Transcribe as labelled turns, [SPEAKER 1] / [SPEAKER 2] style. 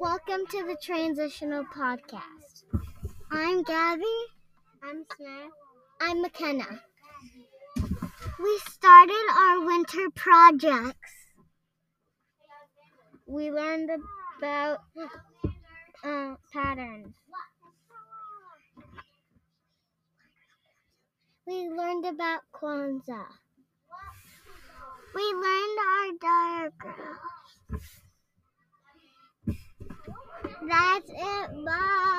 [SPEAKER 1] Welcome to the Transitional Podcast. I'm Gabby.
[SPEAKER 2] I'm Smith.
[SPEAKER 1] I'm McKenna. We started our winter projects. We learned about uh, patterns. We learned about Kwanzaa. We learned our diagrams. That's it. Bye.